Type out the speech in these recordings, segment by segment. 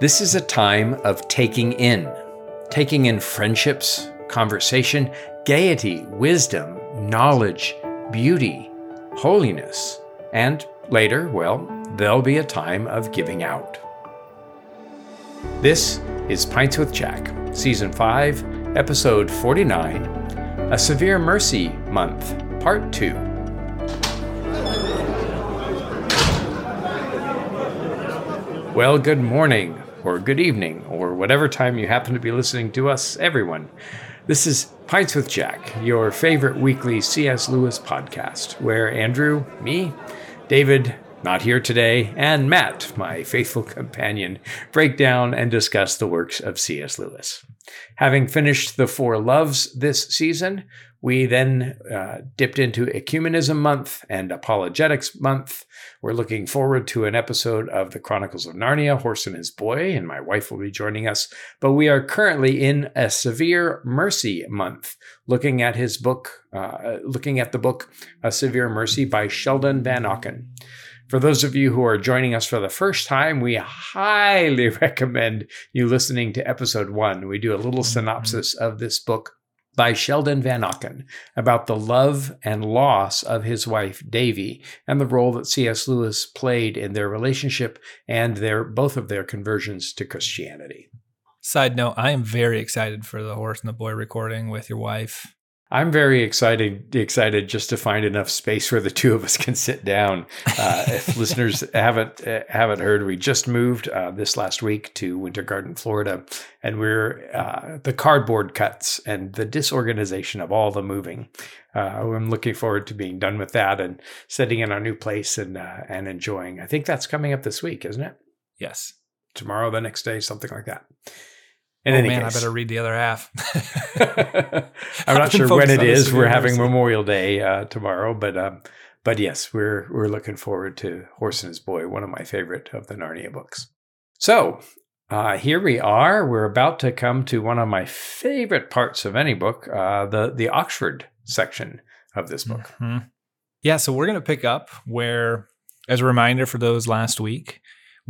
This is a time of taking in, taking in friendships, conversation, gaiety, wisdom, knowledge, beauty, holiness, and later, well, there'll be a time of giving out. This is Pints with Jack, Season 5, Episode 49, A Severe Mercy Month, Part 2. Well, good morning, or good evening, or whatever time you happen to be listening to us, everyone. This is Pints with Jack, your favorite weekly C.S. Lewis podcast, where Andrew, me, David, not here today, and Matt, my faithful companion, break down and discuss the works of C.S. Lewis. Having finished the Four Loves this season, we then uh, dipped into Ecumenism Month and Apologetics Month. We're looking forward to an episode of The Chronicles of Narnia, Horse and His Boy, and my wife will be joining us. But we are currently in a Severe Mercy Month, looking at his book, uh, looking at the book A Severe Mercy by Sheldon Vanauken. For those of you who are joining us for the first time, we highly recommend you listening to episode one. We do a little synopsis of this book by Sheldon Vanauken about the love and loss of his wife Davy and the role that C.S. Lewis played in their relationship and their both of their conversions to Christianity. Side note, I am very excited for the horse and the boy recording with your wife. I'm very excited excited just to find enough space where the two of us can sit down. Uh, if listeners haven't uh, haven't heard, we just moved uh, this last week to Winter Garden, Florida, and we're uh, the cardboard cuts and the disorganization of all the moving. Uh, I'm looking forward to being done with that and setting in our new place and uh, and enjoying. I think that's coming up this week, isn't it? Yes. Tomorrow, the next day, something like that. In oh man, case. I better read the other half. I'm not sure when it is. We're having. Memorial Day uh, tomorrow, but um, but yes, we're we're looking forward to Horse and His Boy, one of my favorite of the Narnia books. So uh, here we are. We're about to come to one of my favorite parts of any book, uh, the the Oxford section of this book. Mhm. Yeah, so we're going to pick up where, as a reminder for those last week,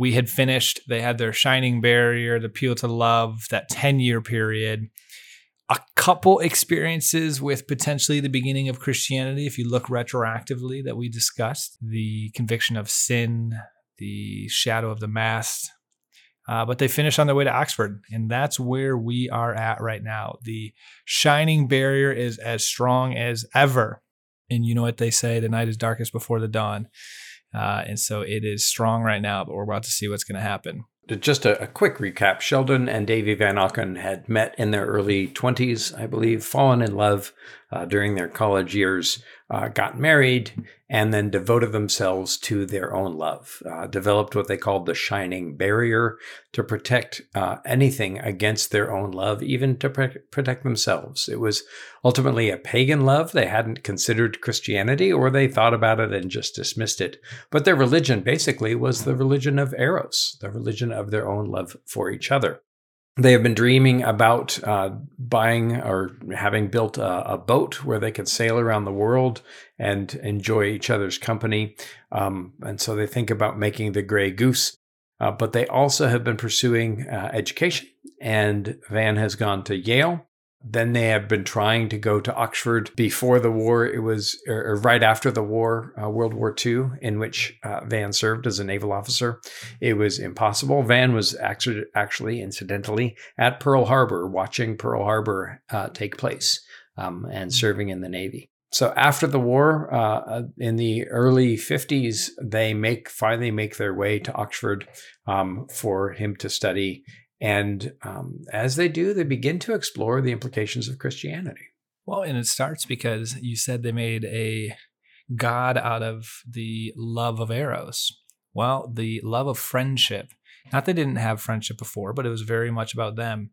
we had finished, they had their Shining Barrier, the Appeal to Love, that 10 year period. A couple experiences with potentially the beginning of Christianity, if you look retroactively, that we discussed the conviction of sin, the shadow of the mast. Uh, but they finished on their way to Oxford, and that's where we are at right now. The Shining Barrier is as strong as ever and you know what they say the night is darkest before the dawn uh, and so it is strong right now but we're about to see what's going to happen Just a, a quick recap: Sheldon and Davy Vanauken had met in their early 20s, I believe, fallen in love uh, during their college years, uh, got married, and then devoted themselves to their own love. Uh, developed what they called the shining barrier to protect uh, anything against their own love, even to pre- protect themselves. It was ultimately a pagan love. They hadn't considered Christianity, or they thought about it and just dismissed it. But their religion basically was the religion of Eros, the religion of their own love for each other. They have been dreaming about uh, buying or having built a, a boat where they could sail around the world and enjoy each other's company. Um, and so they think about making the gray goose. Uh, but they also have been pursuing uh, education, and Van has gone to Yale. Then they have been trying to go to Oxford before the war. It was or, right after the war, uh, World War II, in which uh, Van served as a naval officer. It was impossible. Van was actually, actually incidentally, at Pearl Harbor, watching Pearl Harbor uh, take place um, and serving in the Navy. So after the war, uh, in the early 50s, they make finally make their way to Oxford um, for him to study. And um, as they do, they begin to explore the implications of Christianity. well and it starts because you said they made a god out of the love of eros well the love of friendship not that they didn't have friendship before but it was very much about them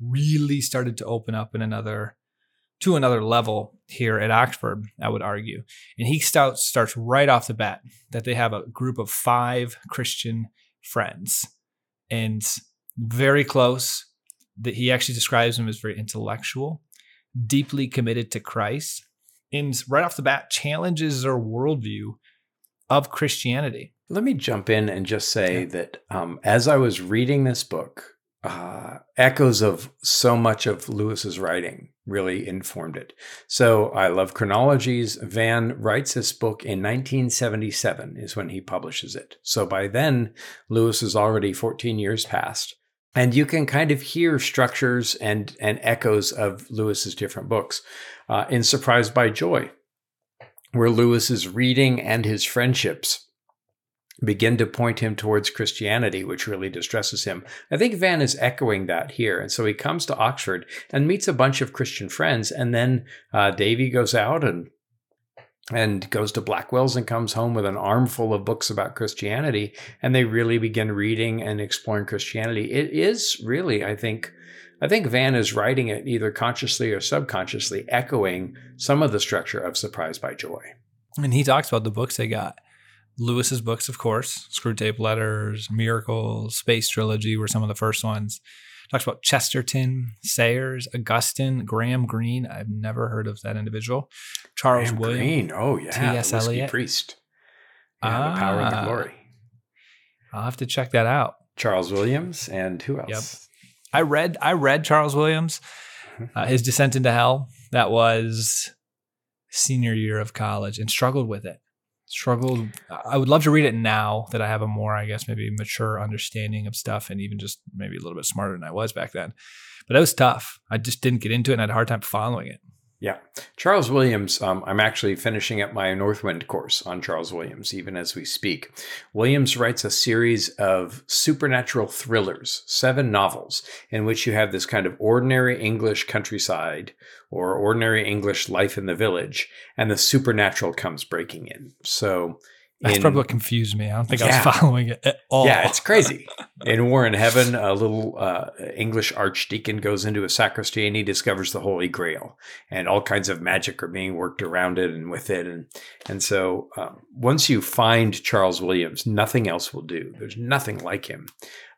really started to open up in another to another level here at Oxford, I would argue. And he starts starts right off the bat that they have a group of five Christian friends, and very close. That he actually describes him as very intellectual, deeply committed to Christ, and right off the bat challenges our worldview of Christianity. Let me jump in and just say yeah. that um, as I was reading this book, uh, echoes of so much of Lewis's writing really informed it. So I love chronologies. Van writes this book in 1977 is when he publishes it. So by then, Lewis is already 14 years past. And you can kind of hear structures and, and echoes of Lewis's different books uh, in Surprised by Joy, where Lewis's reading and his friendships begin to point him towards Christianity, which really distresses him. I think Van is echoing that here. And so he comes to Oxford and meets a bunch of Christian friends. And then uh, Davy goes out and and goes to Blackwell's and comes home with an armful of books about Christianity. And they really begin reading and exploring Christianity. It is really, I think, I think Van is writing it either consciously or subconsciously, echoing some of the structure of Surprised by Joy. And he talks about the books they got. Lewis's books, of course, Screwtape Letters, Miracles, Space Trilogy were some of the first ones. Talks about Chesterton, Sayers, Augustine, Graham Greene. I've never heard of that individual. Charles Graham Williams. Greene. Oh yeah, T.S. Eliot. Priest. Yeah, ah, the power and the ah. glory. I'll have to check that out. Charles Williams and who else? Yep. I read I read Charles Williams, mm-hmm. uh, his Descent into Hell. That was senior year of college and struggled with it struggled. I would love to read it now that I have a more, I guess, maybe mature understanding of stuff and even just maybe a little bit smarter than I was back then. But it was tough. I just didn't get into it and I had a hard time following it. Yeah. Charles Williams, um, I'm actually finishing up my Northwind course on Charles Williams, even as we speak. Williams writes a series of supernatural thrillers, seven novels, in which you have this kind of ordinary English countryside or ordinary English life in the village, and the supernatural comes breaking in. So that's in, probably what confused me. I don't think yeah. I was following it at all. Yeah, it's crazy. in War in Heaven, a little uh, English archdeacon goes into a sacristy and he discovers the Holy Grail, and all kinds of magic are being worked around it and with it. And and so um, once you find Charles Williams, nothing else will do. There's nothing like him.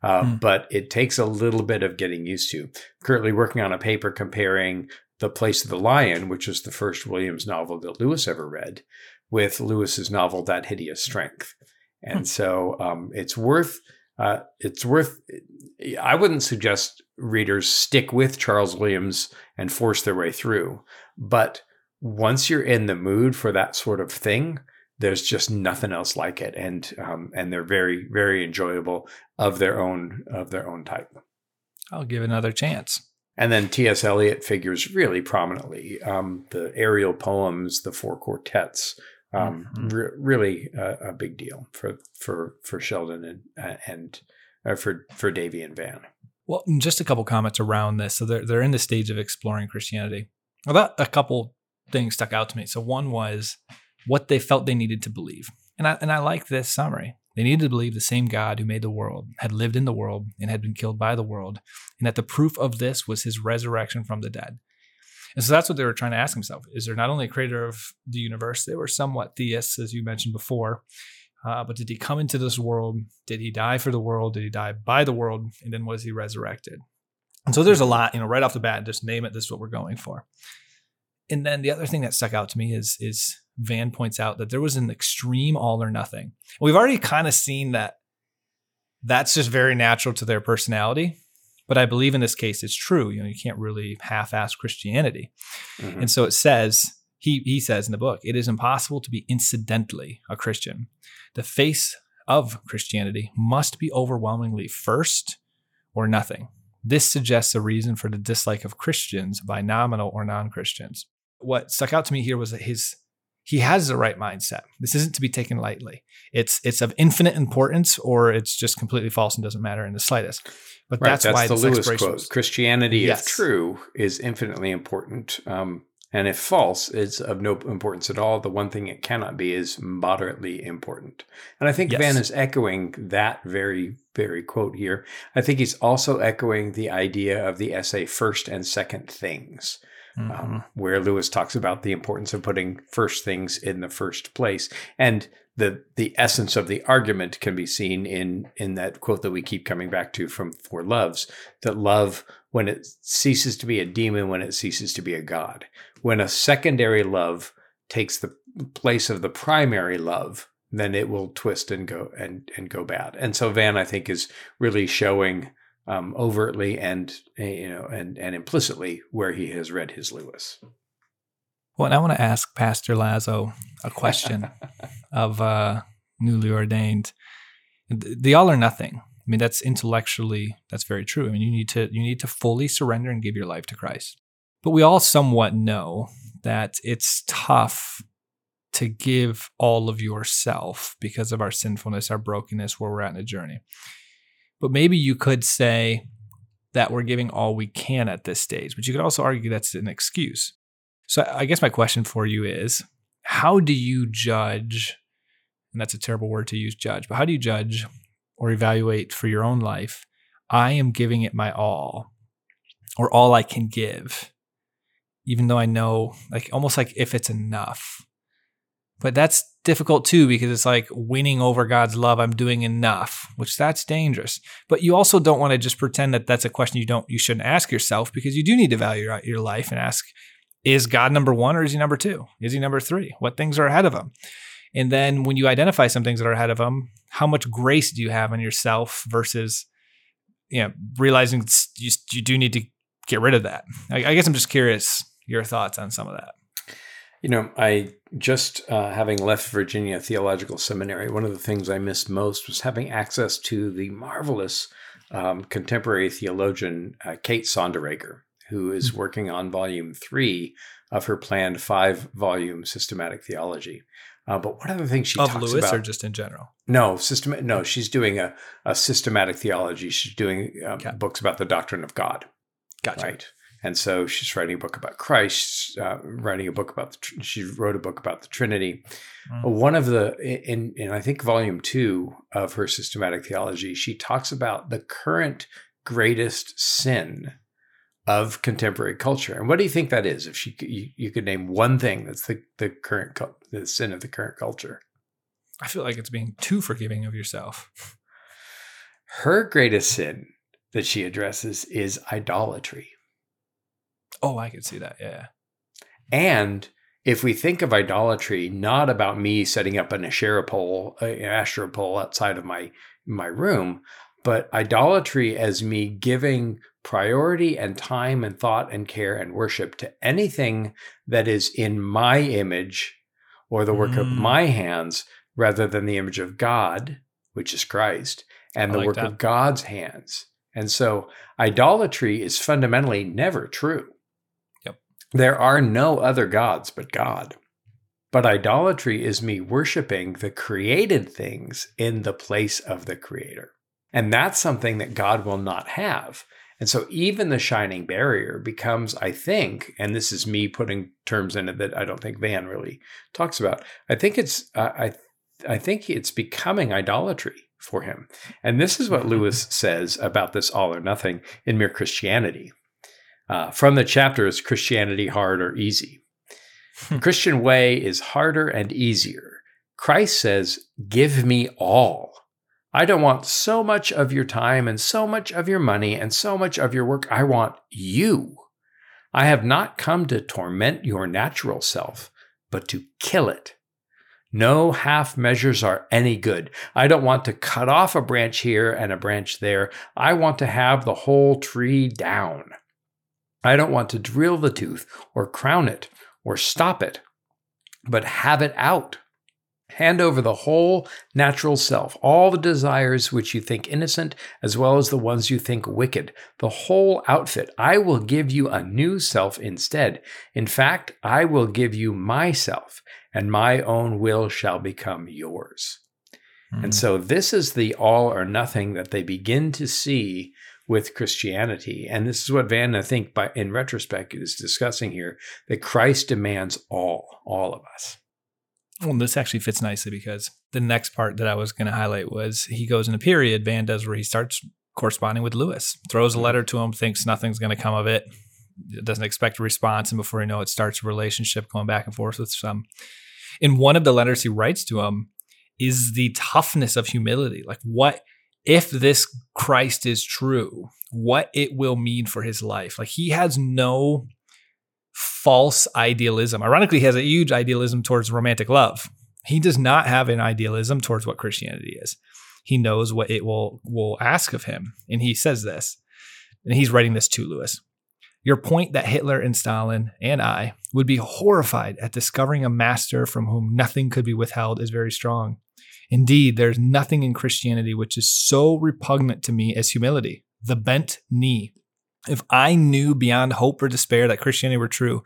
Uh, mm. But it takes a little bit of getting used to. Currently working on a paper comparing The Place of the Lion, which was the first Williams novel that Lewis ever read, with Lewis's novel That Hideous Strength, and hmm. so um, it's worth uh, it's worth. I wouldn't suggest readers stick with Charles Williams and force their way through, but once you're in the mood for that sort of thing, there's just nothing else like it, and um, and they're very very enjoyable of their own of their own type. I'll give another chance. And then T.S. Eliot figures really prominently. Um, the Ariel poems, the four quartets, um, mm-hmm. re- really a, a, big deal for for for Sheldon and uh, and uh, for for Davy and Van. Well, just a couple comments around this. So they're they're in the stage of exploring Christianity. Well, that a couple things stuck out to me. So one was what they felt they needed to believe, and I and I like this summary. They needed to believe the same God who made the world had lived in the world and had been killed by the world, and that the proof of this was his resurrection from the dead. And so that's what they were trying to ask themselves: Is there not only a creator of the universe? They were somewhat theists, as you mentioned before. Uh, but did he come into this world? Did he die for the world? Did he die by the world? And then was he resurrected? And so there's a lot, you know, right off the bat, just name it. This is what we're going for. And then the other thing that stuck out to me is is Van points out that there was an extreme all or nothing. We've already kind of seen that that's just very natural to their personality. But I believe in this case it's true. You know, you can't really half-ass Christianity. Mm-hmm. And so it says, he he says in the book, it is impossible to be incidentally a Christian. The face of Christianity must be overwhelmingly first or nothing. This suggests a reason for the dislike of Christians by nominal or non-Christians. What stuck out to me here was that his he has the right mindset. This isn't to be taken lightly. It's it's of infinite importance, or it's just completely false and doesn't matter in the slightest. But right, that's, that's why the Lewis quote: "Christianity, yes. if true, is infinitely important, um, and if false, is of no importance at all. The one thing it cannot be is moderately important." And I think yes. Van is echoing that very very quote here. I think he's also echoing the idea of the essay first and Second Things." Mm-hmm. Um, where Lewis talks about the importance of putting first things in the first place. And the the essence of the argument can be seen in in that quote that we keep coming back to from Four Loves that love when it ceases to be a demon when it ceases to be a god when a secondary love takes the place of the primary love then it will twist and go and and go bad. And so Van, I think, is really showing um, overtly and uh, you know and and implicitly where he has read his Lewis. Well, and I want to ask Pastor Lazo a question of uh, newly ordained. The all or nothing. I mean, that's intellectually that's very true. I mean, you need to you need to fully surrender and give your life to Christ. But we all somewhat know that it's tough to give all of yourself because of our sinfulness, our brokenness, where we're at in the journey. But maybe you could say that we're giving all we can at this stage, but you could also argue that's an excuse. So I guess my question for you is how do you judge? And that's a terrible word to use, judge, but how do you judge or evaluate for your own life? I am giving it my all or all I can give, even though I know, like almost like if it's enough. But that's difficult too because it's like winning over God's love. I'm doing enough, which that's dangerous. But you also don't want to just pretend that that's a question you don't you shouldn't ask yourself because you do need to value out your life and ask is God number 1 or is he number 2? Is he number 3? What things are ahead of him? And then when you identify some things that are ahead of him, how much grace do you have on yourself versus you know realizing you, you do need to get rid of that. I, I guess I'm just curious your thoughts on some of that. You know, I just uh, having left Virginia Theological Seminary, one of the things I missed most was having access to the marvelous um, contemporary theologian uh, Kate Sonderegger, who is mm-hmm. working on volume three of her planned five volume systematic theology. Uh, but one of the things she of talks Lewis about, or just in general? No, system. No, she's doing a, a systematic theology. She's doing um, okay. books about the doctrine of God. Gotcha. Right. And so she's writing a book about Christ, uh, writing a book about, the, she wrote a book about the Trinity. Mm. One of the, in, in I think volume two of her systematic theology, she talks about the current greatest sin of contemporary culture. And what do you think that is? If she, you, you could name one thing that's the, the current, the sin of the current culture. I feel like it's being too forgiving of yourself. Her greatest sin that she addresses is idolatry. Oh, I could see that. Yeah. And if we think of idolatry not about me setting up an Asherah pole, an Asherah pole outside of my my room, but idolatry as me giving priority and time and thought and care and worship to anything that is in my image or the work mm. of my hands rather than the image of God, which is Christ, and I the like work that. of God's hands. And so idolatry is fundamentally never true. There are no other gods but God. But idolatry is me worshiping the created things in the place of the creator. And that's something that God will not have. And so even the shining barrier becomes, I think, and this is me putting terms in it that I don't think Van really talks about. I think it's, uh, I, I think it's becoming idolatry for him. And this is what Lewis says about this all or nothing in Mere Christianity. Uh, from the chapter is Christianity hard or easy? Hmm. Christian way is harder and easier. Christ says, Give me all. I don't want so much of your time and so much of your money and so much of your work. I want you. I have not come to torment your natural self, but to kill it. No half measures are any good. I don't want to cut off a branch here and a branch there. I want to have the whole tree down. I don't want to drill the tooth or crown it or stop it, but have it out. Hand over the whole natural self, all the desires which you think innocent, as well as the ones you think wicked, the whole outfit. I will give you a new self instead. In fact, I will give you myself, and my own will shall become yours. Mm-hmm. And so, this is the all or nothing that they begin to see with Christianity. And this is what Van, I think, by in retrospect, is discussing here that Christ demands all, all of us. Well, this actually fits nicely because the next part that I was going to highlight was he goes in a period, Van does, where he starts corresponding with Lewis, throws a mm-hmm. letter to him, thinks nothing's going to come of it, doesn't expect a response. And before you know it, starts a relationship going back and forth with some. In one of the letters he writes to him is the toughness of humility. Like, what if this Christ is true, what it will mean for his life. Like he has no false idealism. Ironically, he has a huge idealism towards romantic love. He does not have an idealism towards what Christianity is. He knows what it will will ask of him, and he says this, and he's writing this to Lewis. Your point that Hitler and Stalin and I would be horrified at discovering a master from whom nothing could be withheld is very strong. Indeed, there's nothing in Christianity which is so repugnant to me as humility, the bent knee. If I knew beyond hope or despair that Christianity were true,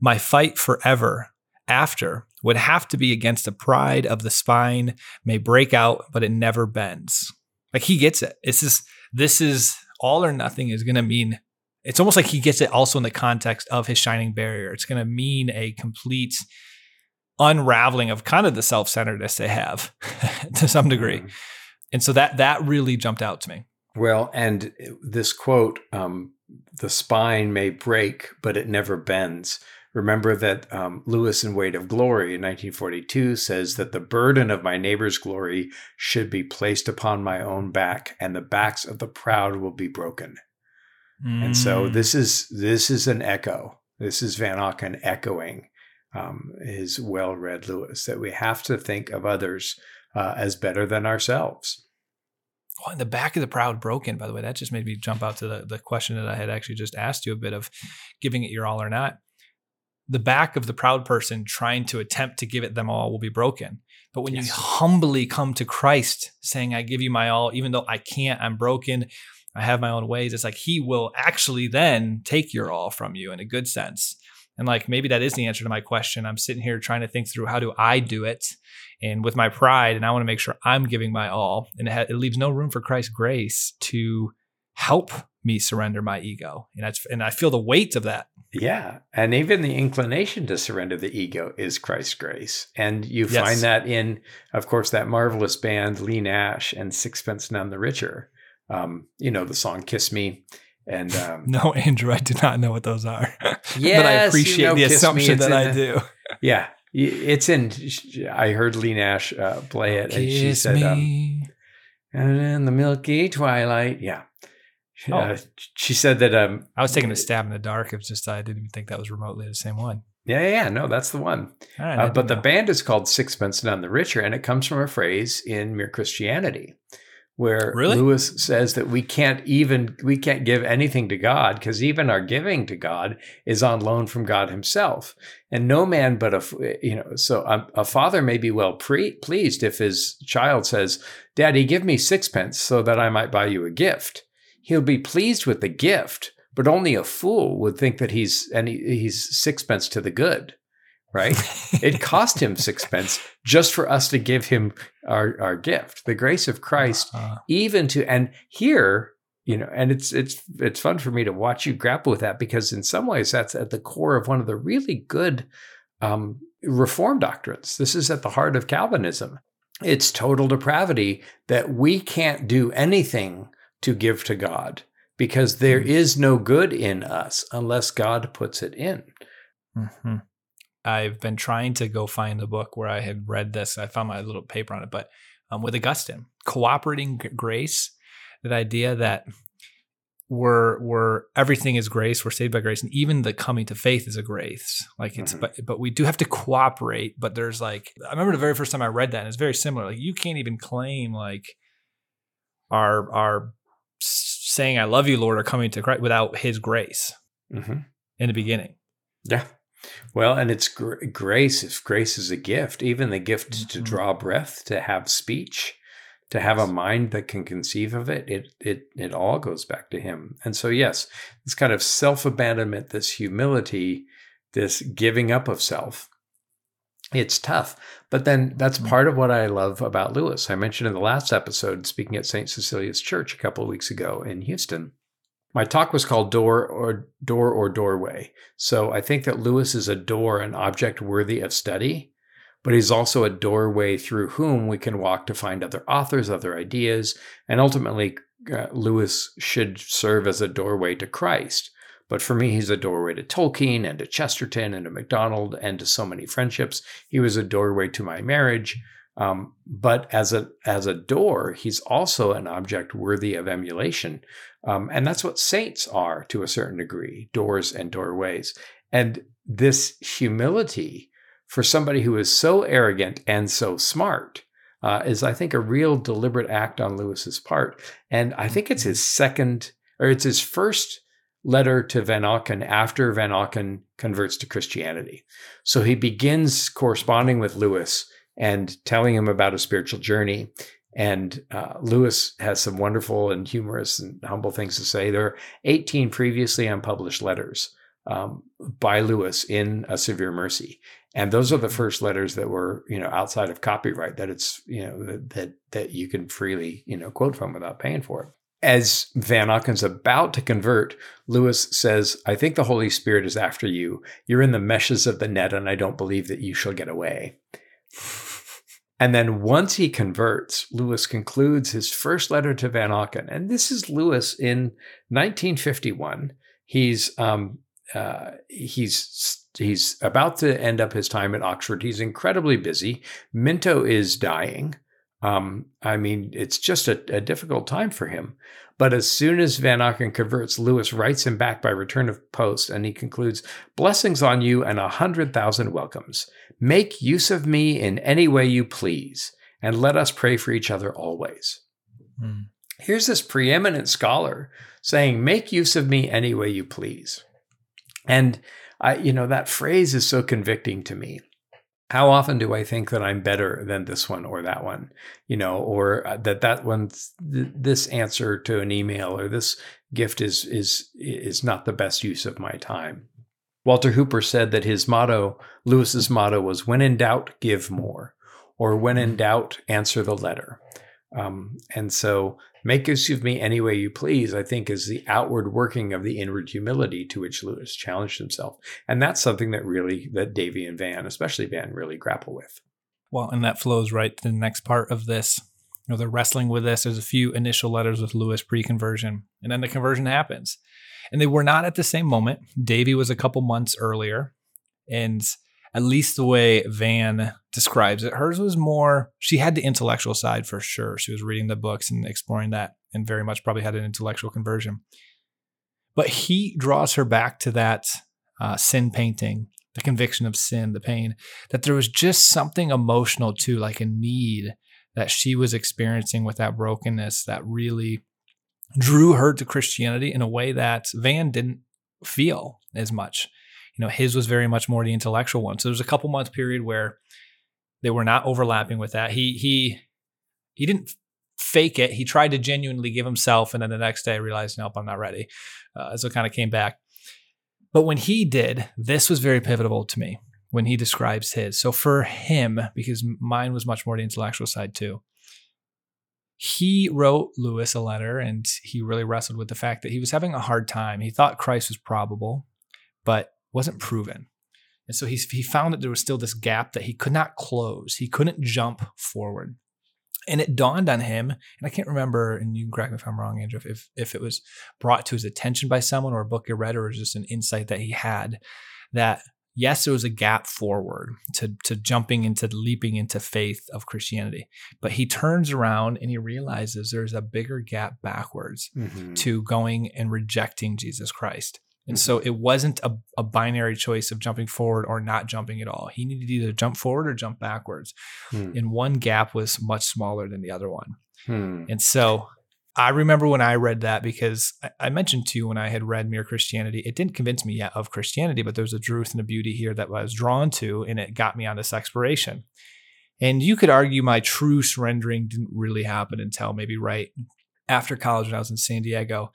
my fight forever after would have to be against the pride of the spine may break out, but it never bends. Like he gets it. It's just, this is all or nothing is going to mean it's almost like he gets it also in the context of his shining barrier. It's going to mean a complete unraveling of kind of the self-centeredness they have to some degree. Mm-hmm. And so that that really jumped out to me. Well, and this quote, um, the spine may break, but it never bends. Remember that um, Lewis and Weight of Glory in 1942 says that the burden of my neighbor's glory should be placed upon my own back, and the backs of the proud will be broken. Mm. And so mm. this is this is an echo. This is Vanauken echoing um, his well-read Lewis that we have to think of others uh, as better than ourselves. Oh, and the back of the proud broken, by the way, that just made me jump out to the, the question that I had actually just asked you a bit of giving it your all or not. The back of the proud person trying to attempt to give it them all will be broken. But when yes. you humbly come to Christ saying, I give you my all, even though I can't, I'm broken, I have my own ways. It's like he will actually then take your all from you in a good sense. And like maybe that is the answer to my question. I'm sitting here trying to think through how do I do it, and with my pride, and I want to make sure I'm giving my all, and it, ha- it leaves no room for Christ's grace to help me surrender my ego, and that's and I feel the weight of that. Yeah, and even the inclination to surrender the ego is Christ's grace, and you yes. find that in, of course, that marvelous band Leigh Nash and Sixpence None the Richer um, you know, the song Kiss Me. And um, no, Andrew, I do not know what those are. Yeah, but I appreciate you know, the assumption that I do. Yeah, it's in. I heard Leigh Nash uh, play it, and she said, um, "And in the milky twilight." Yeah, oh. uh, she said that. Um, I was taking a stab in the dark. It's just I didn't even think that was remotely the same one. Yeah, yeah, no, that's the one. Right, uh, but the band is called Sixpence None the Richer, and it comes from a phrase in Mere Christianity where really? Lewis says that we can't even we can't give anything to God because even our giving to God is on loan from God Himself, and no man but a you know so a, a father may be well pre- pleased if his child says, "Daddy, give me sixpence so that I might buy you a gift." He'll be pleased with the gift, but only a fool would think that he's and he, he's sixpence to the good right? it cost him sixpence just for us to give him our, our gift, the grace of Christ, uh-huh. even to, and here, you know, and it's, it's, it's fun for me to watch you grapple with that because in some ways that's at the core of one of the really good um, reform doctrines. This is at the heart of Calvinism. It's total depravity that we can't do anything to give to God because there mm-hmm. is no good in us unless God puts it in. Mm-hmm. I've been trying to go find the book where I had read this. I found my little paper on it, but um, with Augustine, cooperating grace, that idea that we're we're everything is grace, we're saved by grace, and even the coming to faith is a grace. Like it's, mm-hmm. but but we do have to cooperate. But there's like, I remember the very first time I read that, and it's very similar. Like you can't even claim like our our saying "I love you, Lord" or coming to Christ without His grace mm-hmm. in the beginning. Yeah. Well, and it's gr- grace. If grace is a gift, even the gift mm-hmm. to draw breath, to have speech, to have a mind that can conceive of it, it it it all goes back to Him. And so, yes, this kind of self abandonment, this humility, this giving up of self. It's tough, but then that's mm-hmm. part of what I love about Lewis. I mentioned in the last episode, speaking at St. Cecilia's Church a couple of weeks ago in Houston my talk was called door or door or doorway. So I think that Lewis is a door, an object worthy of study, but he's also a doorway through whom we can walk to find other authors, other ideas, and ultimately uh, Lewis should serve as a doorway to Christ. But for me, he's a doorway to Tolkien and to Chesterton and to MacDonald and to so many friendships. He was a doorway to my marriage. Um, but as a as a door, he's also an object worthy of emulation, um, and that's what saints are to a certain degree: doors and doorways. And this humility for somebody who is so arrogant and so smart uh, is, I think, a real deliberate act on Lewis's part. And I think it's his second, or it's his first letter to Vanauken after Vanauken converts to Christianity. So he begins corresponding with Lewis and telling him about a spiritual journey. And uh, Lewis has some wonderful and humorous and humble things to say. There are 18 previously unpublished letters um, by Lewis in A Severe Mercy. And those are the first letters that were, you know, outside of copyright that it's, you know, that that, that you can freely, you know, quote from without paying for it. As Vanauken's about to convert, Lewis says, I think the Holy Spirit is after you. You're in the meshes of the net, and I don't believe that you shall get away. And then once he converts, Lewis concludes his first letter to Vanauken. And this is Lewis in 1951. He's um, uh, he's he's about to end up his time at Oxford. He's incredibly busy. Minto is dying. Um, I mean, it's just a, a, difficult time for him. But as soon as Vanauken converts, Lewis writes him back by return of post, and he concludes, Blessings on you and a hundred thousand welcomes. Make use of me in any way you please, and let us pray for each other always. Hmm. Here's this preeminent scholar saying, Make use of me any way you please. And I, you know, that phrase is so convicting to me. How often do I think that I'm better than this one or that one, you know, or uh, that that one's th- this answer to an email or this gift is is is not the best use of my time. Walter Hooper said that his motto, Lewis's motto, was "When in doubt, give more," or "When in doubt, answer the letter." Um, and so Make use of me any way you please, I think, is the outward working of the inward humility to which Lewis challenged himself. And that's something that really, that Davy and Van, especially Van, really grapple with. Well, and that flows right to the next part of this. You know, they're wrestling with this. There's a few initial letters with Lewis pre conversion, and then the conversion happens. And they were not at the same moment. Davy was a couple months earlier. And at least the way Van describes it. Hers was more, she had the intellectual side for sure. She was reading the books and exploring that and very much probably had an intellectual conversion. But he draws her back to that uh, sin painting, the conviction of sin, the pain, that there was just something emotional too, like a need that she was experiencing with that brokenness that really drew her to Christianity in a way that Van didn't feel as much. You know his was very much more the intellectual one. So there's a couple month period where they were not overlapping with that. He he he didn't fake it. He tried to genuinely give himself and then the next day realized nope i'm not ready uh, so kind of came back. But when he did this was very pivotal to me when he describes his so for him because mine was much more the intellectual side too he wrote Lewis a letter and he really wrestled with the fact that he was having a hard time. He thought Christ was probable, but wasn't proven. And so he, he found that there was still this gap that he could not close. He couldn't jump forward. And it dawned on him, and I can't remember, and you can correct me if I'm wrong, Andrew, if, if it was brought to his attention by someone or a book he read or just an insight that he had that yes, there was a gap forward to, to jumping into leaping into faith of Christianity. But he turns around and he realizes there's a bigger gap backwards mm-hmm. to going and rejecting Jesus Christ. And so it wasn't a, a, binary choice of jumping forward or not jumping at all. He needed to either jump forward or jump backwards. Hmm. And one gap was much smaller than the other one. Hmm. And so I remember when I read that because I, mentioned to you when I had read Mere Christianity, it didn't convince me yet of Christianity, but there's a truth and a beauty here that I was drawn to, and it got me on this exploration. And you could argue my true surrendering didn't really happen until maybe right after college when I was in San Diego.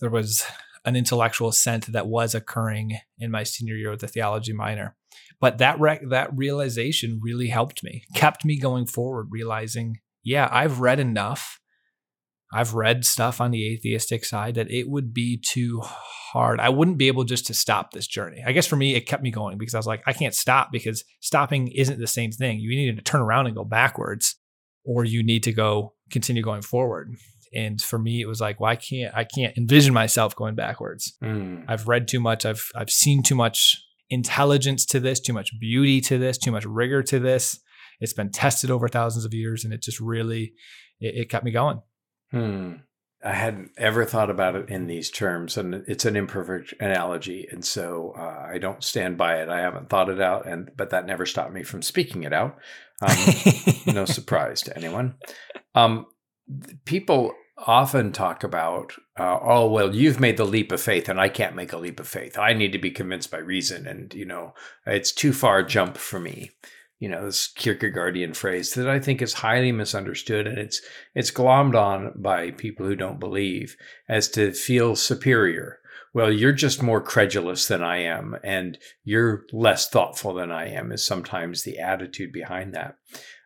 There was an intellectual assent that was occurring in my senior year with a theology minor. But that re- that realization really helped me, kept me going forward, realizing, yeah, I've read enough. I've read stuff on the atheistic side that it would be too hard. I wouldn't be able just to stop this journey. I guess for me, it kept me going because I was like, I can't stop because stopping isn't the same thing. You need to turn around and go backwards, or you need to go continue going forward and for me it was like well i can't i can't envision myself going backwards mm. i've read too much i've i've seen too much intelligence to this too much beauty to this too much rigor to this it's been tested over thousands of years and it just really it, it kept me going hmm. I hadn't ever thought about it in these terms, and it's an imperfect analogy, and so uh, I don't stand by it. I haven't thought it out, and but that never stopped me from speaking it out. Um, no surprise to anyone. Um, people often talk about, uh, oh well, you've made the leap of faith, and I can't make a leap of faith. I need to be convinced by reason, and you know, it's too far a jump for me you know this Kierkegaardian phrase that I think is highly misunderstood, and it's it's glommed on by people who don't believe as to feel superior. Well, you're just more credulous than I am, and you're less thoughtful than I am. Is sometimes the attitude behind that.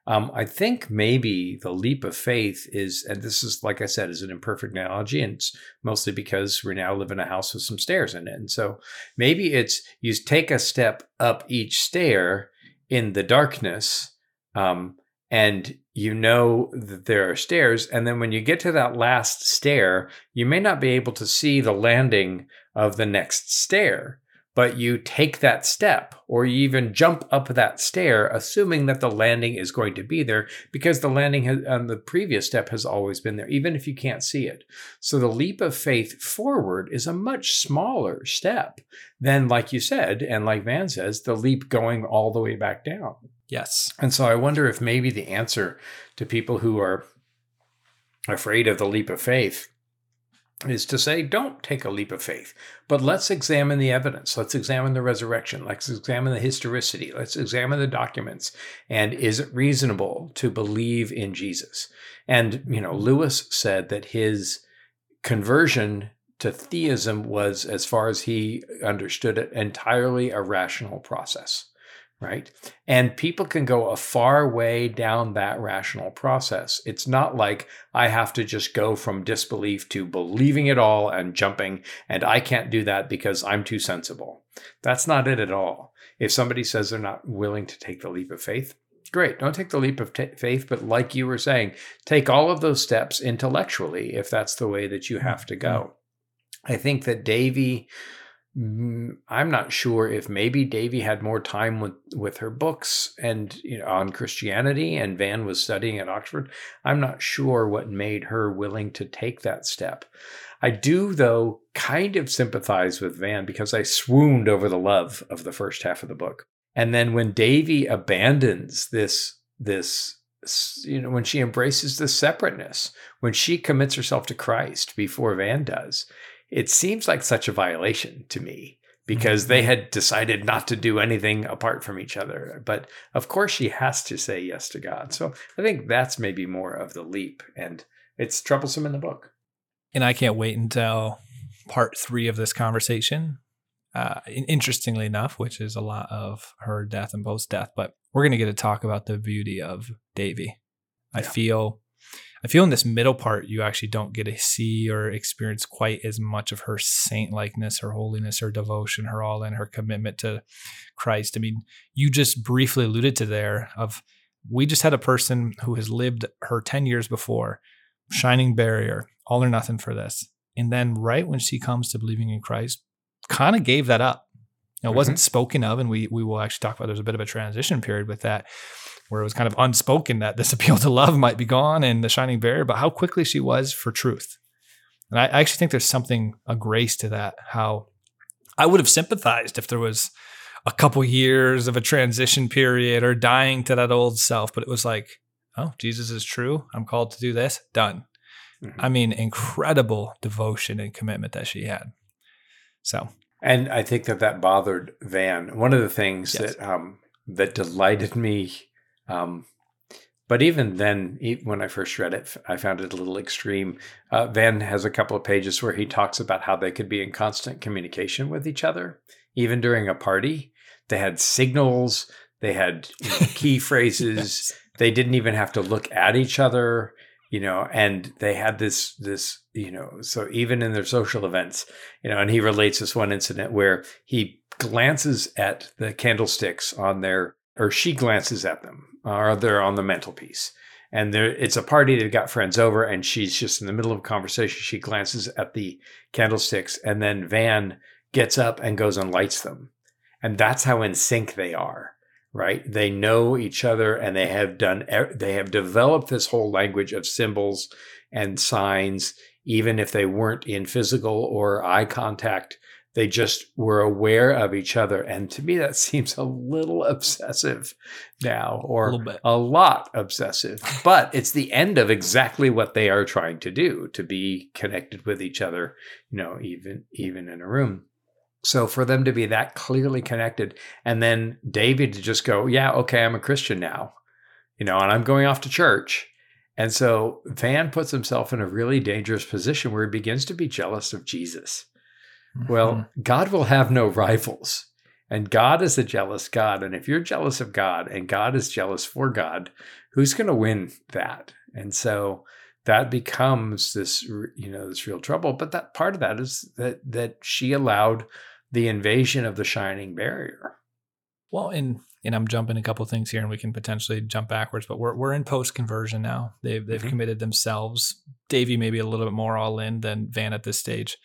Um, I think maybe the leap of faith is, and this is, like I said, is an imperfect analogy, and it's mostly because we now live in a house with some stairs in it. And so maybe it's you take a step up each stair in the darkness um, and you know that there are stairs and then when you get to that last stair you may not be able to see the landing of the next stair but you take that step or you even jump up that stair assuming that the landing is going to be there because the landing has, on the previous step has always been there even if you can't see it. So the leap of faith forward is a much smaller step than like you said and like van says the leap going all the way back down. Yes. And so i wonder if maybe the answer to people who are afraid of the leap of faith is to say, don't take a leap of faith, but let's examine the evidence. Let's examine the resurrection. Let's examine the historicity. Let's examine the documents. And is it reasonable to believe in Jesus? And, you know, Lewis said that his conversion to theism was, as far as he understood it, entirely a rational process right? And people can go a far way down that rational process. It's not like I have to just go from disbelief to believing it all and jumping, and I can't do that because I'm too sensible. That's not it at all. If somebody says they're not willing to take the leap of faith, great. Don't take the leap of t- faith, but like you were saying, take all of those steps intellectually if that's the way that you have to go. Mm-hmm. I think that Davy Mm, I'm not sure if maybe Davy had more time with, with her books and you know on Christianity and Van was studying at Oxford. I'm not sure what made her willing to take that step. I do though kind of sympathize with Van because I swooned over the love of the first half of the book. And then when Davy abandons this this you know when she embraces the separateness, when she commits herself to Christ before Van does, it seems like such a violation to me because mm-hmm. they had decided not to do anything apart from each other. But of course, she has to say yes to God. So I think that's maybe more of the leap, and it's troublesome in the book. And I can't wait until part three of this conversation. Uh, interestingly enough, which is a lot of her death and post death, but we're going to get to talk about the beauty of Davy. I yeah. feel I feel in this middle part, you actually don't get to see or experience quite as much of her saint likeness, her holiness, her devotion, her all in, her commitment to Christ. I mean, you just briefly alluded to there of we just had a person who has lived her 10 years before, shining barrier, all or nothing for this. And then right when she comes to believing in Christ, kind of gave that up. it mm-hmm. wasn't spoken of, and we we will actually talk about there's a bit of a transition period with that where it was kind of unspoken that this appeal to love might be gone and the shining barrier, but how quickly she was for truth. And I actually think there's something, a grace to that, how I would have sympathized if there was a couple years of a transition period or dying to that old self, but it was like, oh, Jesus is true. I'm called to do this. Done. Mm-hmm. I mean, incredible devotion and commitment that she had. So, and I think that that bothered Van. One of the things yes. that um, that delighted me um, but even then, when I first read it, I found it a little extreme. Uh, Van has a couple of pages where he talks about how they could be in constant communication with each other, even during a party. They had signals, they had you know, key phrases. yes. They didn't even have to look at each other, you know, and they had this, this, you know, so even in their social events, you know, and he relates this one incident where he glances at the candlesticks on their, or she glances at them or they're on the mantelpiece. And there, it's a party. They've got friends over, and she's just in the middle of a conversation. She glances at the candlesticks, and then Van gets up and goes and lights them. And that's how in sync they are, right? They know each other, and they have done. They have developed this whole language of symbols and signs even if they weren't in physical or eye contact. They just were aware of each other. And to me, that seems a little obsessive now, or A a, lot obsessive. But it's the end of exactly what they are trying to do to be connected with each other, you know, even even in a room. So for them to be that clearly connected, and then David to just go, yeah, okay, I'm a Christian now, you know, and I'm going off to church. And so Van puts himself in a really dangerous position where he begins to be jealous of Jesus. Well, God will have no rivals. And God is a jealous God. And if you're jealous of God and God is jealous for God, who's going to win that? And so that becomes this, you know, this real trouble. But that part of that is that that she allowed the invasion of the shining barrier. Well, and and I'm jumping a couple things here, and we can potentially jump backwards. But we're we're in post conversion now. They've they've Mhm. committed themselves. Davy maybe a little bit more all in than Van at this stage.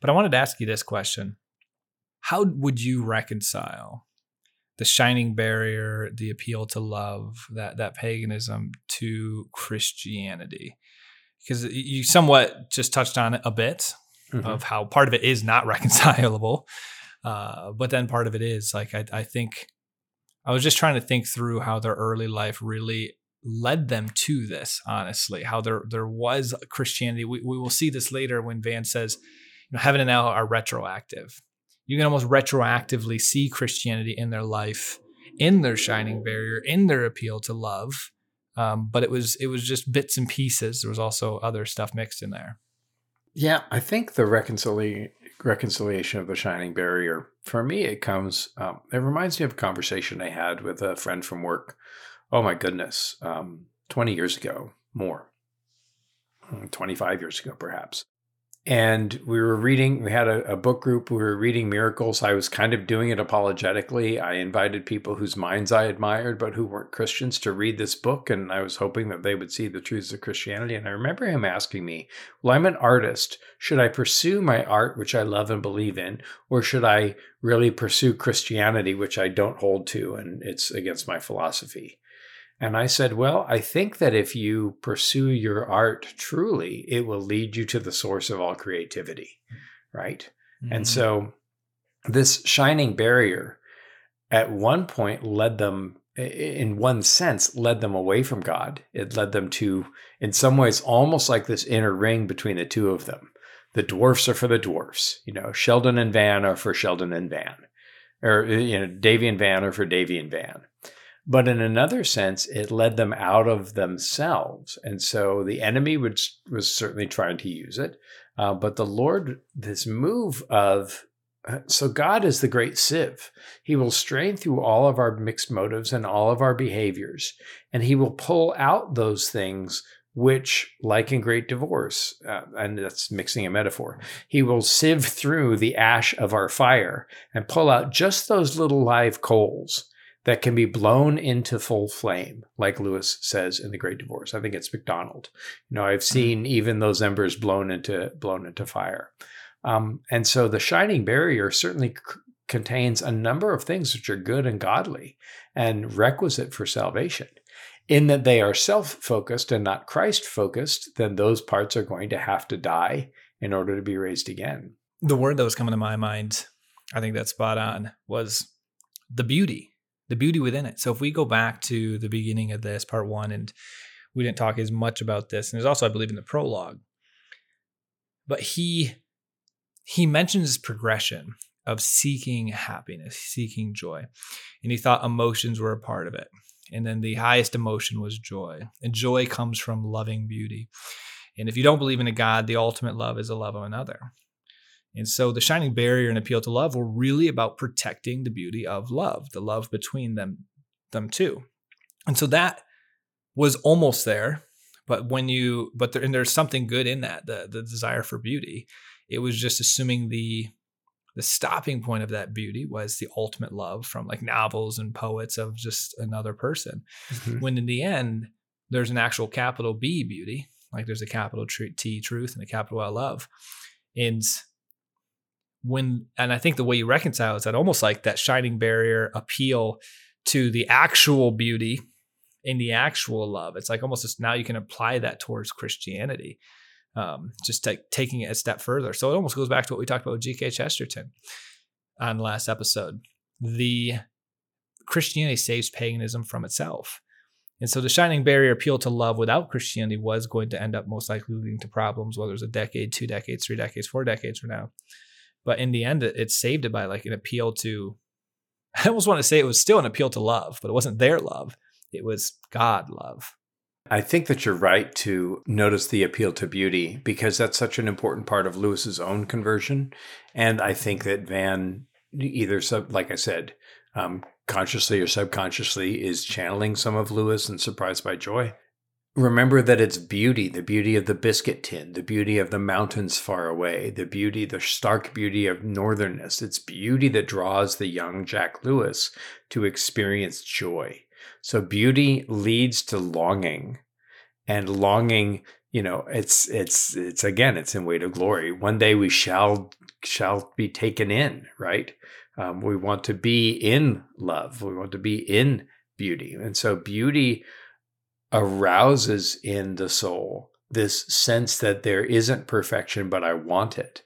But I wanted to ask you this question: How would you reconcile the shining barrier, the appeal to love, that that paganism to Christianity? Because you somewhat just touched on it a bit Mhm. of how part of it is not reconcilable. Uh, but then part of it is like I, I think I was just trying to think through how their early life really led them to this. Honestly, how there there was Christianity. We we will see this later when Van says, know, heaven and hell are retroactive. You can almost retroactively see Christianity in their life, in their shining barrier, in their appeal to love. Um, but it was it was just bits and pieces. There was also other stuff mixed in there. Yeah, I think the reconcilia- reconciliation of the shining barrier, for me, it comes, um, it reminds me of a conversation I had with a friend from work. Oh my goodness, um, 20 years ago, more, Mm, 25 years ago, perhaps. And we were reading, we had a, a book group, we were reading Miracles. I was kind of doing it apologetically. I invited people whose minds I admired, but who weren't Christians to read this book. And I was hoping that they would see the truths of Christianity. And I remember him asking me, well, I'm an artist. Should I pursue my art, which I love and believe in, or should I really pursue Christianity, which I don't hold to and it's against my philosophy? And I said, well, I think that if you pursue your art truly, it will lead you to the source of all creativity, right? And Mhm. so this shining barrier at one point led them in one sense led them away from God. It led them to in some ways almost like this inner ring between the two of them. The dwarfs are for the dwarfs, you know, Sheldon and Van are for Sheldon and Van. Or you know, Davy and Van are for Davy and Van. But in another sense, it led them out of themselves. And so the enemy was, was certainly trying to use it. Uh, but the Lord, this move of, uh, so God is the great sieve. He will strain through all of our mixed motives and all of our behaviors, and He will pull out those things which, like in great divorce, uh, and that's mixing a metaphor, He will sieve through the ash of our fire and pull out just those little live coals that can be blown into full flame, like Lewis says in The Great Divorce. I think it's MacDonald. You know, I've seen even those embers blown into blown into fire. Um, and so the shining barrier certainly c- contains a number of things which are good and godly and requisite for salvation. In that they are self focused and not Christ focused, then those parts are going to have to die in order to be raised again. the word that was coming to my mind, I think that's spot on, was the beauty, the beauty within it. So if we go back to the beginning of this part one, and we didn't talk as much about this, and there's also, I believe, in the prologue, but he he mentions progression of seeking happiness, seeking joy, and he thought emotions were a part of it. And then the highest emotion was joy, and joy comes from loving beauty. And if you don't believe in a God, the ultimate love is the love of another. And so the shining barrier and appeal to love were really about protecting the beauty of love, the love between them them two. And so that was almost there, but when you but there, and there's something good in that, the the desire for beauty. It was just assuming the the stopping point of that beauty was the ultimate love from like novels and poets of just another person. Mm-hmm. When in the end there's an actual capital B beauty, like there's a capital T truth and a capital L love. And when and I think the way you reconcile is that almost like that shining barrier appeal to the actual beauty in the actual love. It's like almost just now you can apply that towards Christianity. um, just like taking it a step further. So it almost goes back to what we talked about with G.K. Chesterton on the last episode. The Christianity saves paganism from itself. And so the shining barrier appeal to love without Christianity was going to end up most likely leading to problems, whether it's a decade, two decades, three decades, four decades from now. But in the end, it, it saved it by like an appeal to, I almost want to say it was still an appeal to love, but it wasn't their love. It was God love. I think that you're right to notice the appeal to beauty because that's such an important part of Lewis's own conversion. And I think that Van either sub, like I said, um, consciously or subconsciously is channeling some of Lewis and Surprised by Joy. Remember that it's beauty, the beauty of the biscuit tin, the beauty of the mountains far away, the beauty, the stark beauty of northernness. It's beauty that draws the young Jack Lewis to experience joy. So beauty leads to longing, and longing, you know, it's it's it's again, it's in Weight of Glory. One day we shall shall be taken in, right? Um, we want to be in love. We want to be in beauty. And so beauty arouses in the soul this sense that there isn't perfection, but I want it.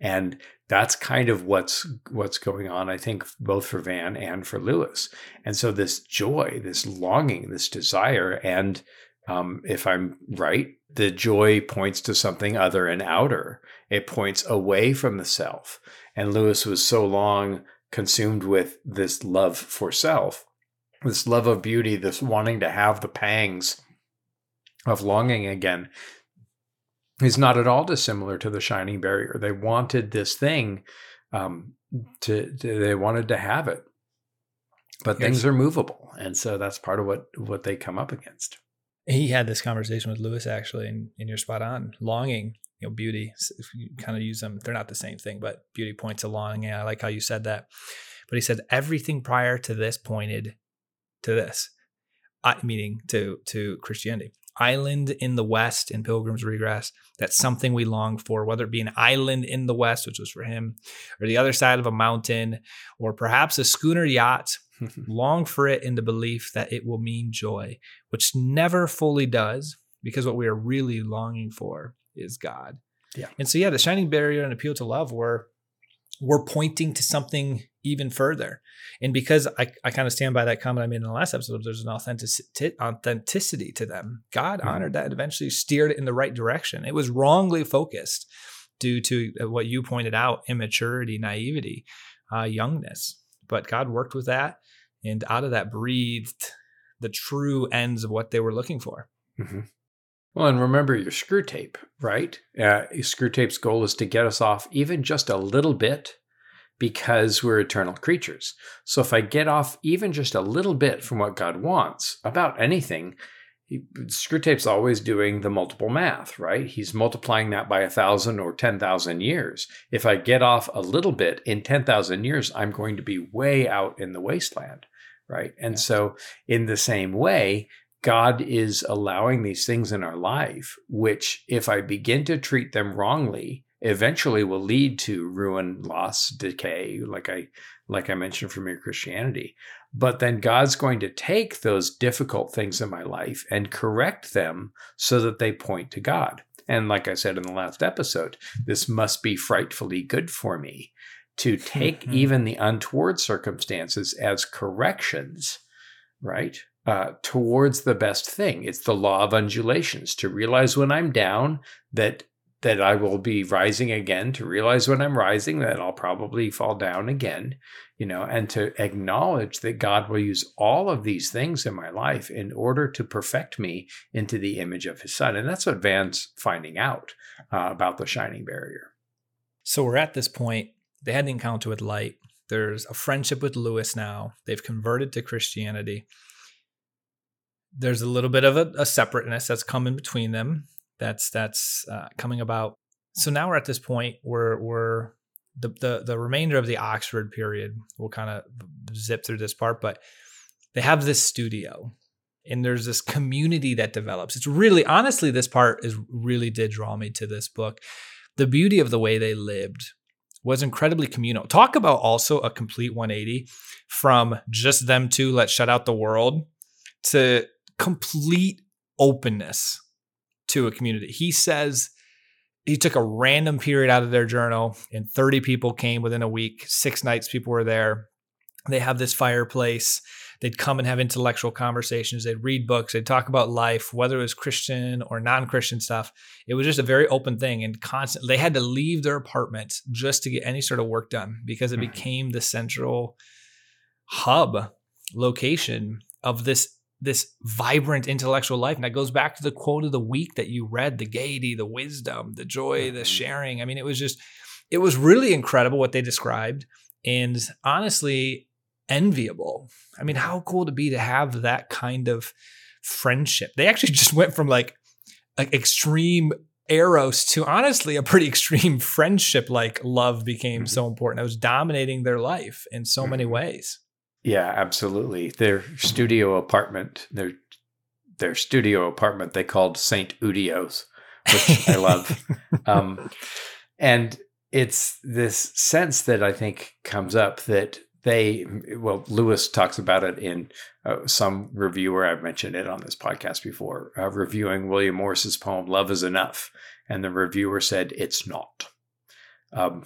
And that's kind of what's what's going on, I think, both for Van and for Lewis. And so this joy, this longing, this desire, and um, if I'm right, the joy points to something other and outer. It points away from the self. And Lewis was so long consumed with this love for self, this love of beauty, this wanting to have the pangs of longing again, is not at all dissimilar to the shining barrier. They wanted this thing, um, to, to they wanted to have it, but yes. things are movable, and so that's part of what what they come up against. He had this conversation with Lewis actually, and, and you're spot on. Longing you know beauty if you kind of use them they're not the same thing but beauty points along and i like how you said that but he said everything prior to this pointed to this uh, meaning to to christianity island in the west in pilgrim's regress that's something we long for whether it be an island in the west which was for him or the other side of a mountain or perhaps a schooner yacht long for it in the belief that it will mean joy which never fully does because what we are really longing for is God. Yeah. And so yeah, the shining barrier and appeal to love were were pointing to something even further. And because I, I kind of stand by that comment I made in the last episode, there's an authenticity, authenticity to them. God mm-hmm. honored that and eventually steered it in the right direction. It was wrongly focused due to uh, what you pointed out immaturity, naivety, uh, youngness. But God worked with that, and out of that breathed the true ends of what they were looking for. Mm-hmm. Well, and remember your Screwtape, right? Uh, Screwtape's goal is to get us off even just a little bit because we're eternal creatures. So if I get off even just a little bit from what God wants about anything, Screwtape's always doing the multiple math, right? He's multiplying that by a thousand or 10,000 years. If I get off a little bit in 10,000 years, I'm going to be way out in the wasteland, right? And so, in the same way, God is allowing these things in our life, which, if I begin to treat them wrongly, eventually will lead to ruin, loss, decay, like I like I mentioned from your Christianity. But then God's going to take those difficult things in my life and correct them so that they point to God. And like I said in the last episode, this must be frightfully good for me to take even the untoward circumstances as corrections, right? Uh, towards the best thing. It's the law of undulations to realize when I'm down that that I will be rising again, to realize when I'm rising that I'll probably fall down again, you know, and to acknowledge that God will use all of these things in my life in order to perfect me into the image of his son. And that's what Van's finding out uh, about the shining barrier. So we're at this point. They had an encounter with light. There's a friendship with Lewis now. They've converted to Christianity there's a little bit of a, a separateness that's coming between them. That's that's uh, coming about. So now we're at this point where we're the, the the remainder of the Oxford period. We'll kind of zip through this part, but they have this studio and there's this community that develops. It's really honestly this part is really did draw me to this book. The beauty of the way they lived was incredibly communal. Talk about also a complete 180 from just them two let's shut out the world to complete openness to a community. He says he took a random period out of their journal and 30 people came within a week. Six nights people were there. They have this fireplace. They'd come and have intellectual conversations. They'd read books. They'd talk about life whether it was christian or non-christian stuff. It was just a very open thing and constant they had to leave their apartment just to get any sort of work done because it mm-hmm. became the central hub location of this this vibrant intellectual life. And that goes back to the quote of the week that you read the gaiety, the wisdom, the joy, the mm-hmm. sharing. I mean, it was just, it was really incredible what they described and honestly enviable. I mean, how cool to be to have that kind of friendship. They actually just went from like, like extreme eros to honestly a pretty extreme friendship like love became mm-hmm. so important. It was dominating their life in so many mm-hmm. ways. Yeah, absolutely. Their studio apartment, their their studio apartment, they called Saint Udio's, which I love. Um, and it's this sense that I think comes up that they, well, Lewis talks about it in uh, some reviewer. I've mentioned it on this podcast before, uh, reviewing William Morris's poem "Love Is Enough," and the reviewer said it's not. Um,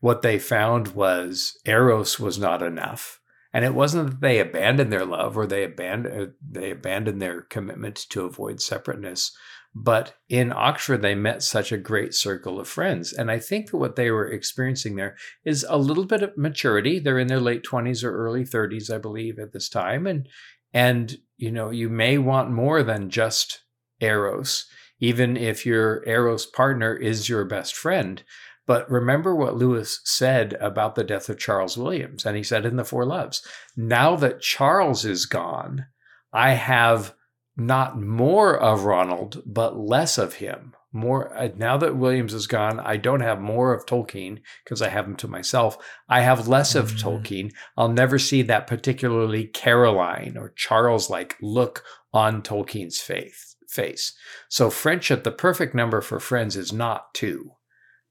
what they found was Eros was not enough and it wasn't that they abandoned their love or they abandoned uh, they abandoned their commitment to avoid separateness, but in Oxford they met such a great circle of friends. And I think that what they were experiencing there is a little bit of maturity. They're in their late 20s or early 30s, I believe, at this time. And and you know, you may want more than just Eros, even if your Eros partner is your best friend. But remember what Lewis said about the death of Charles Williams, and he said in The Four Loves now that Charles is gone, I have not more of Ronald, but less of him. More uh, now that Williams is gone, I don't have more of Tolkien because I have him to myself. I have less of mm. Tolkien. I'll never see that particularly Caroline or Charles like look on Tolkien's faith, face. So friendship, the perfect number for friends is not two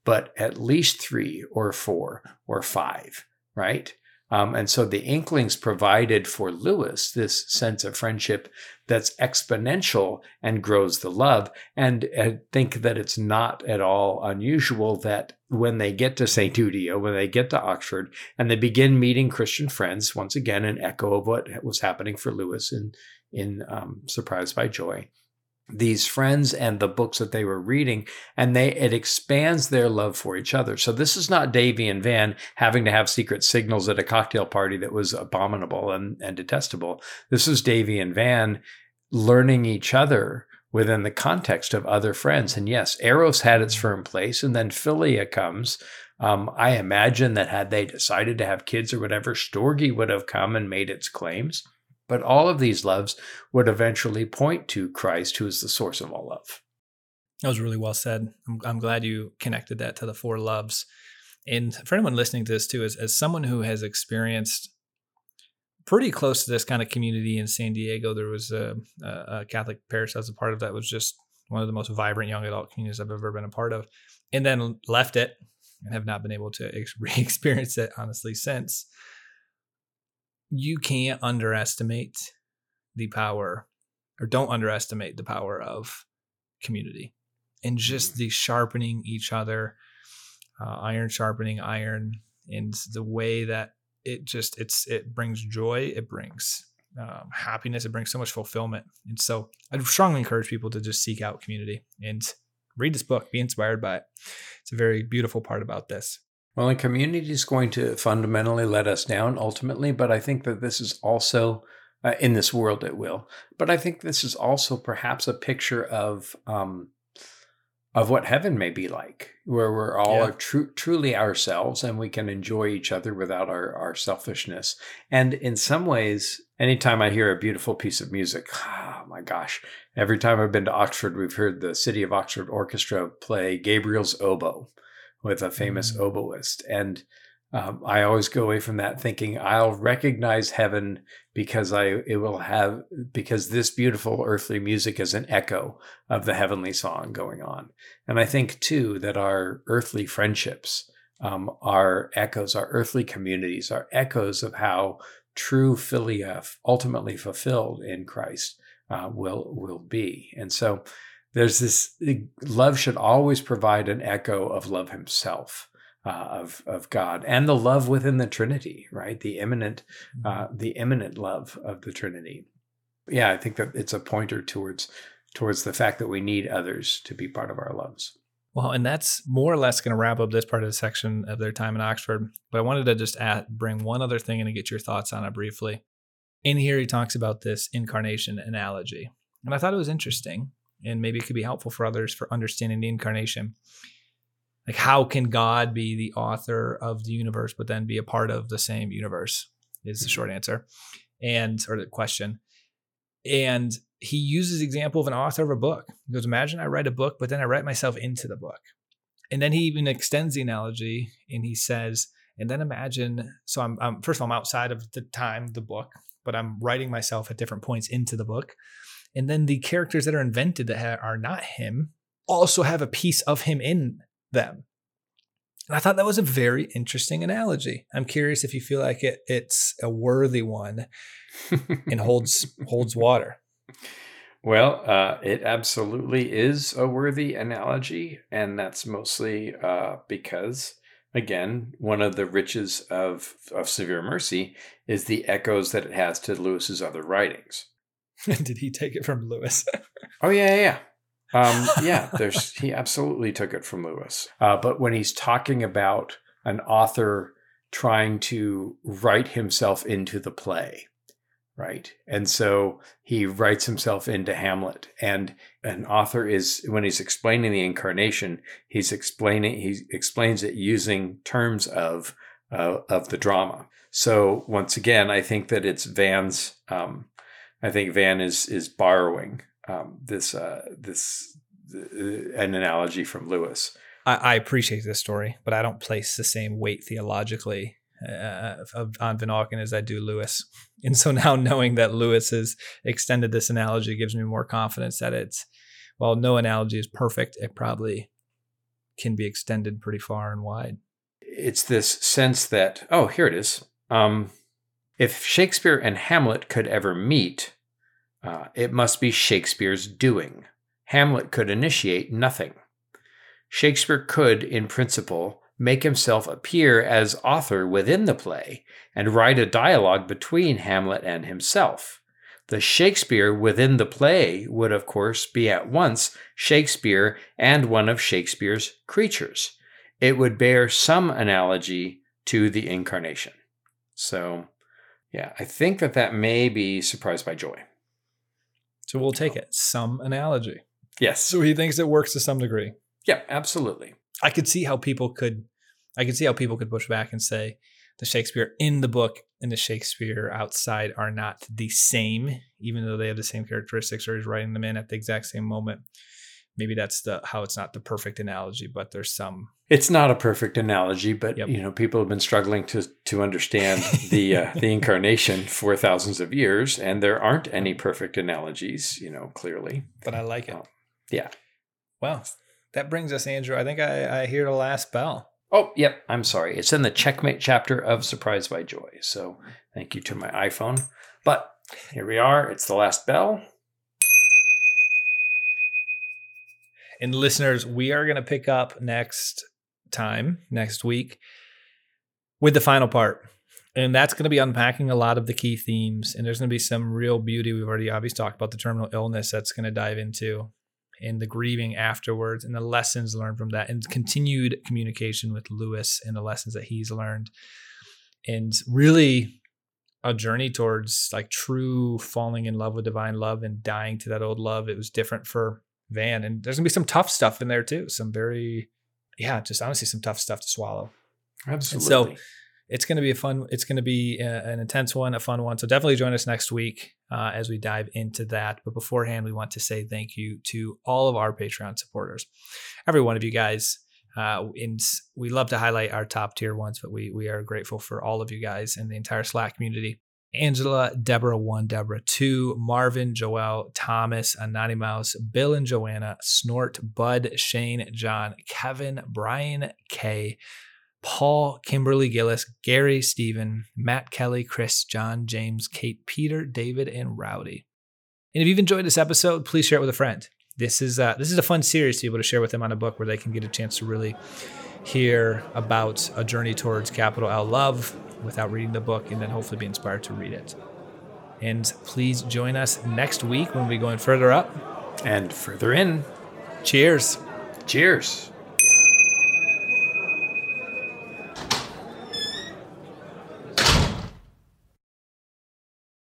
but at least three or four or five, right? Um, and so the Inklings provided for Lewis this sense of friendship that's exponential and grows the love. And I think that it's not at all unusual that when they get to St. Udio, when they get to Oxford, and they begin meeting Christian friends, once again, an echo of what was happening for Lewis in, in um, Surprised by Joy, these friends and the books that they were reading and they it expands their love for each other. So this is not davy and van having to have secret signals at a cocktail party that was abominable and, and detestable. This is davy and van learning each other within the context of other friends. And yes eros had its firm place and then philia comes. Um, i imagine that had they decided to have kids or whatever storge would have come and made its claims but all of these loves would eventually point to Christ, who is the source of all love. That was really well said. I'm, I'm glad you connected that to the four loves. And for anyone listening to this too, as, as someone who has experienced pretty close to this kind of community in San Diego, there was a, a Catholic parish that was a part of that was just one of the most vibrant young adult communities I've ever been a part of, and then left it and have not been able to re-experience it honestly since you can't underestimate the power or don't underestimate the power of community and just mm-hmm. the sharpening each other uh, iron sharpening iron and the way that it just it's it brings joy it brings um, happiness it brings so much fulfillment. And so i strongly encourage people to just seek out community and read this book be inspired by it. It's a very beautiful part about this well, the community is going to fundamentally let us down ultimately, but I think that this is also uh, in this world it will. But I think this is also perhaps a picture of um, of what heaven may be like, where we're all yeah. tr- truly ourselves and we can enjoy each other without our, our selfishness. And in some ways, anytime I hear a beautiful piece of music, oh my gosh, every time I've been to Oxford, we've heard the City of Oxford Orchestra play Gabriel's Oboe with a famous mm-hmm. oboist. And um, I always go away from that thinking I'll recognize heaven because I it will have because this beautiful earthly music is an echo of the heavenly song going on. And I think too that our earthly friendships um, are echoes, our earthly communities are echoes of how true philia ultimately fulfilled in Christ uh, will will be. And so there's this love should always provide an echo of love himself. Uh, of of God and the love within the Trinity, right? The immanent, uh, mm-hmm. the immanent love of the Trinity. Yeah, I think that it's a pointer towards towards the fact that we need others to be part of our loves. Well, and that's more or less going to wrap up this part of the section of their time in Oxford. But I wanted to just add, bring one other thing in and get your thoughts on it briefly. In here, he talks about this incarnation analogy. And I thought it was interesting, and maybe it could be helpful for others for understanding the incarnation. Like, how can God be the author of the universe, but then be a part of the same universe? Is the short answer, and or the question. And he uses the example of an author of a book. He goes, Imagine I write a book, but then I write myself into the book. And then he even extends the analogy and he says, and then imagine, so I'm, I'm first of all, I'm outside of the time, the book, but I'm writing myself at different points into the book. And then the characters that are invented that are not him also have a piece of him in them. And I thought that was a very interesting analogy. I'm curious if you feel like it, it's a worthy one and holds holds water. Well, uh, it absolutely is a worthy analogy, and that's mostly uh, because, again, one of the riches of of severe mercy is the echoes that it has to Lewis's other writings. Did he take it from Lewis? oh yeah, yeah. Um, yeah, there's he absolutely took it from Lewis. Uh, but when he's talking about an author trying to write himself into the play, right? And so he writes himself into Hamlet. And an author is when he's explaining the incarnation, he's explaining he explains it using terms of uh, of the drama. So once again, I think that it's Van's. Um, I think Van is is borrowing um, this uh, this uh, an analogy from Lewis. I, I, appreciate this story, but I don't place the same weight theologically uh, on Vanauken as I do Lewis. And so now knowing that Lewis has extended this analogy gives me more confidence that it's while no analogy is perfect, it probably can be extended pretty far and wide. It's this sense that oh, here it is. Um, if Shakespeare and Hamlet could ever meet, uh, it must be Shakespeare's doing. Hamlet could initiate nothing. Shakespeare could, in principle, make himself appear as author within the play and write a dialogue between Hamlet and himself. The Shakespeare within the play would, of course, be at once Shakespeare and one of Shakespeare's creatures. It would bear some analogy to the incarnation. So, yeah, I think that that may be Surprised by Joy. So we'll take it. Some analogy. Yes. So he thinks it works to some degree. Yeah, absolutely. I could see how people could I could see how people could push back and say the Shakespeare in the book and the Shakespeare outside are not the same, even though they have the same characteristics or he's writing them in at the exact same moment maybe that's the how it's not the perfect analogy, but there's some. It's not a perfect analogy, but yep. you know people have been struggling to to understand the uh, the incarnation for thousands of years, and there aren't any perfect analogies, you know, clearly. But I like it. Uh, yeah. Well, that brings us, Andrew. I think I, I hear the last bell. Oh, yep. I'm sorry. It's in the checkmate chapter of surprise by Joy. So thank you to my iPhone. But here we are. It's the last bell. And listeners, we are going to pick up next time, next week, with the final part. And that's going to be unpacking a lot of the key themes. And there's going to be some real beauty. We've already obviously talked about the terminal illness that's going to dive into, and the grieving afterwards, and the lessons learned from that, and continued communication with Lewis and the lessons that he's learned. And really, a journey towards like true falling in love with divine love and dying to that old love. It was different for van. And there's gonna be some tough stuff in there too. Some very, yeah, just honestly some tough stuff to swallow. Absolutely. And so it's going to be a fun. It's going to be a, an intense one, a fun one. So definitely join us next week uh, as we dive into that. But beforehand, we want to say thank you to all of our Patreon supporters, every one of you guys. Uh, and we love to highlight our top tier ones, but we we are grateful for all of you guys and the entire Slack community. Angela, Deborah 1, Deborah 2, Marvin, Joel, Thomas, Anonymous, Bill and Joanna, Snort, Bud, Shane, John, Kevin, Brian, K, Paul, Kimberly Gillis, Gary, Stephen, Matt Kelly, Chris, John, James, Kate, Peter, David, and Rowdy. And if you've enjoyed this episode, please share it with a friend. this is uh, this is a fun series to be able to share with them on a book where they can get a chance to really hear about a journey towards capital L love without reading the book and then hopefully be inspired to read it. And please join us next week when we go in further up and further in. Cheers. Cheers.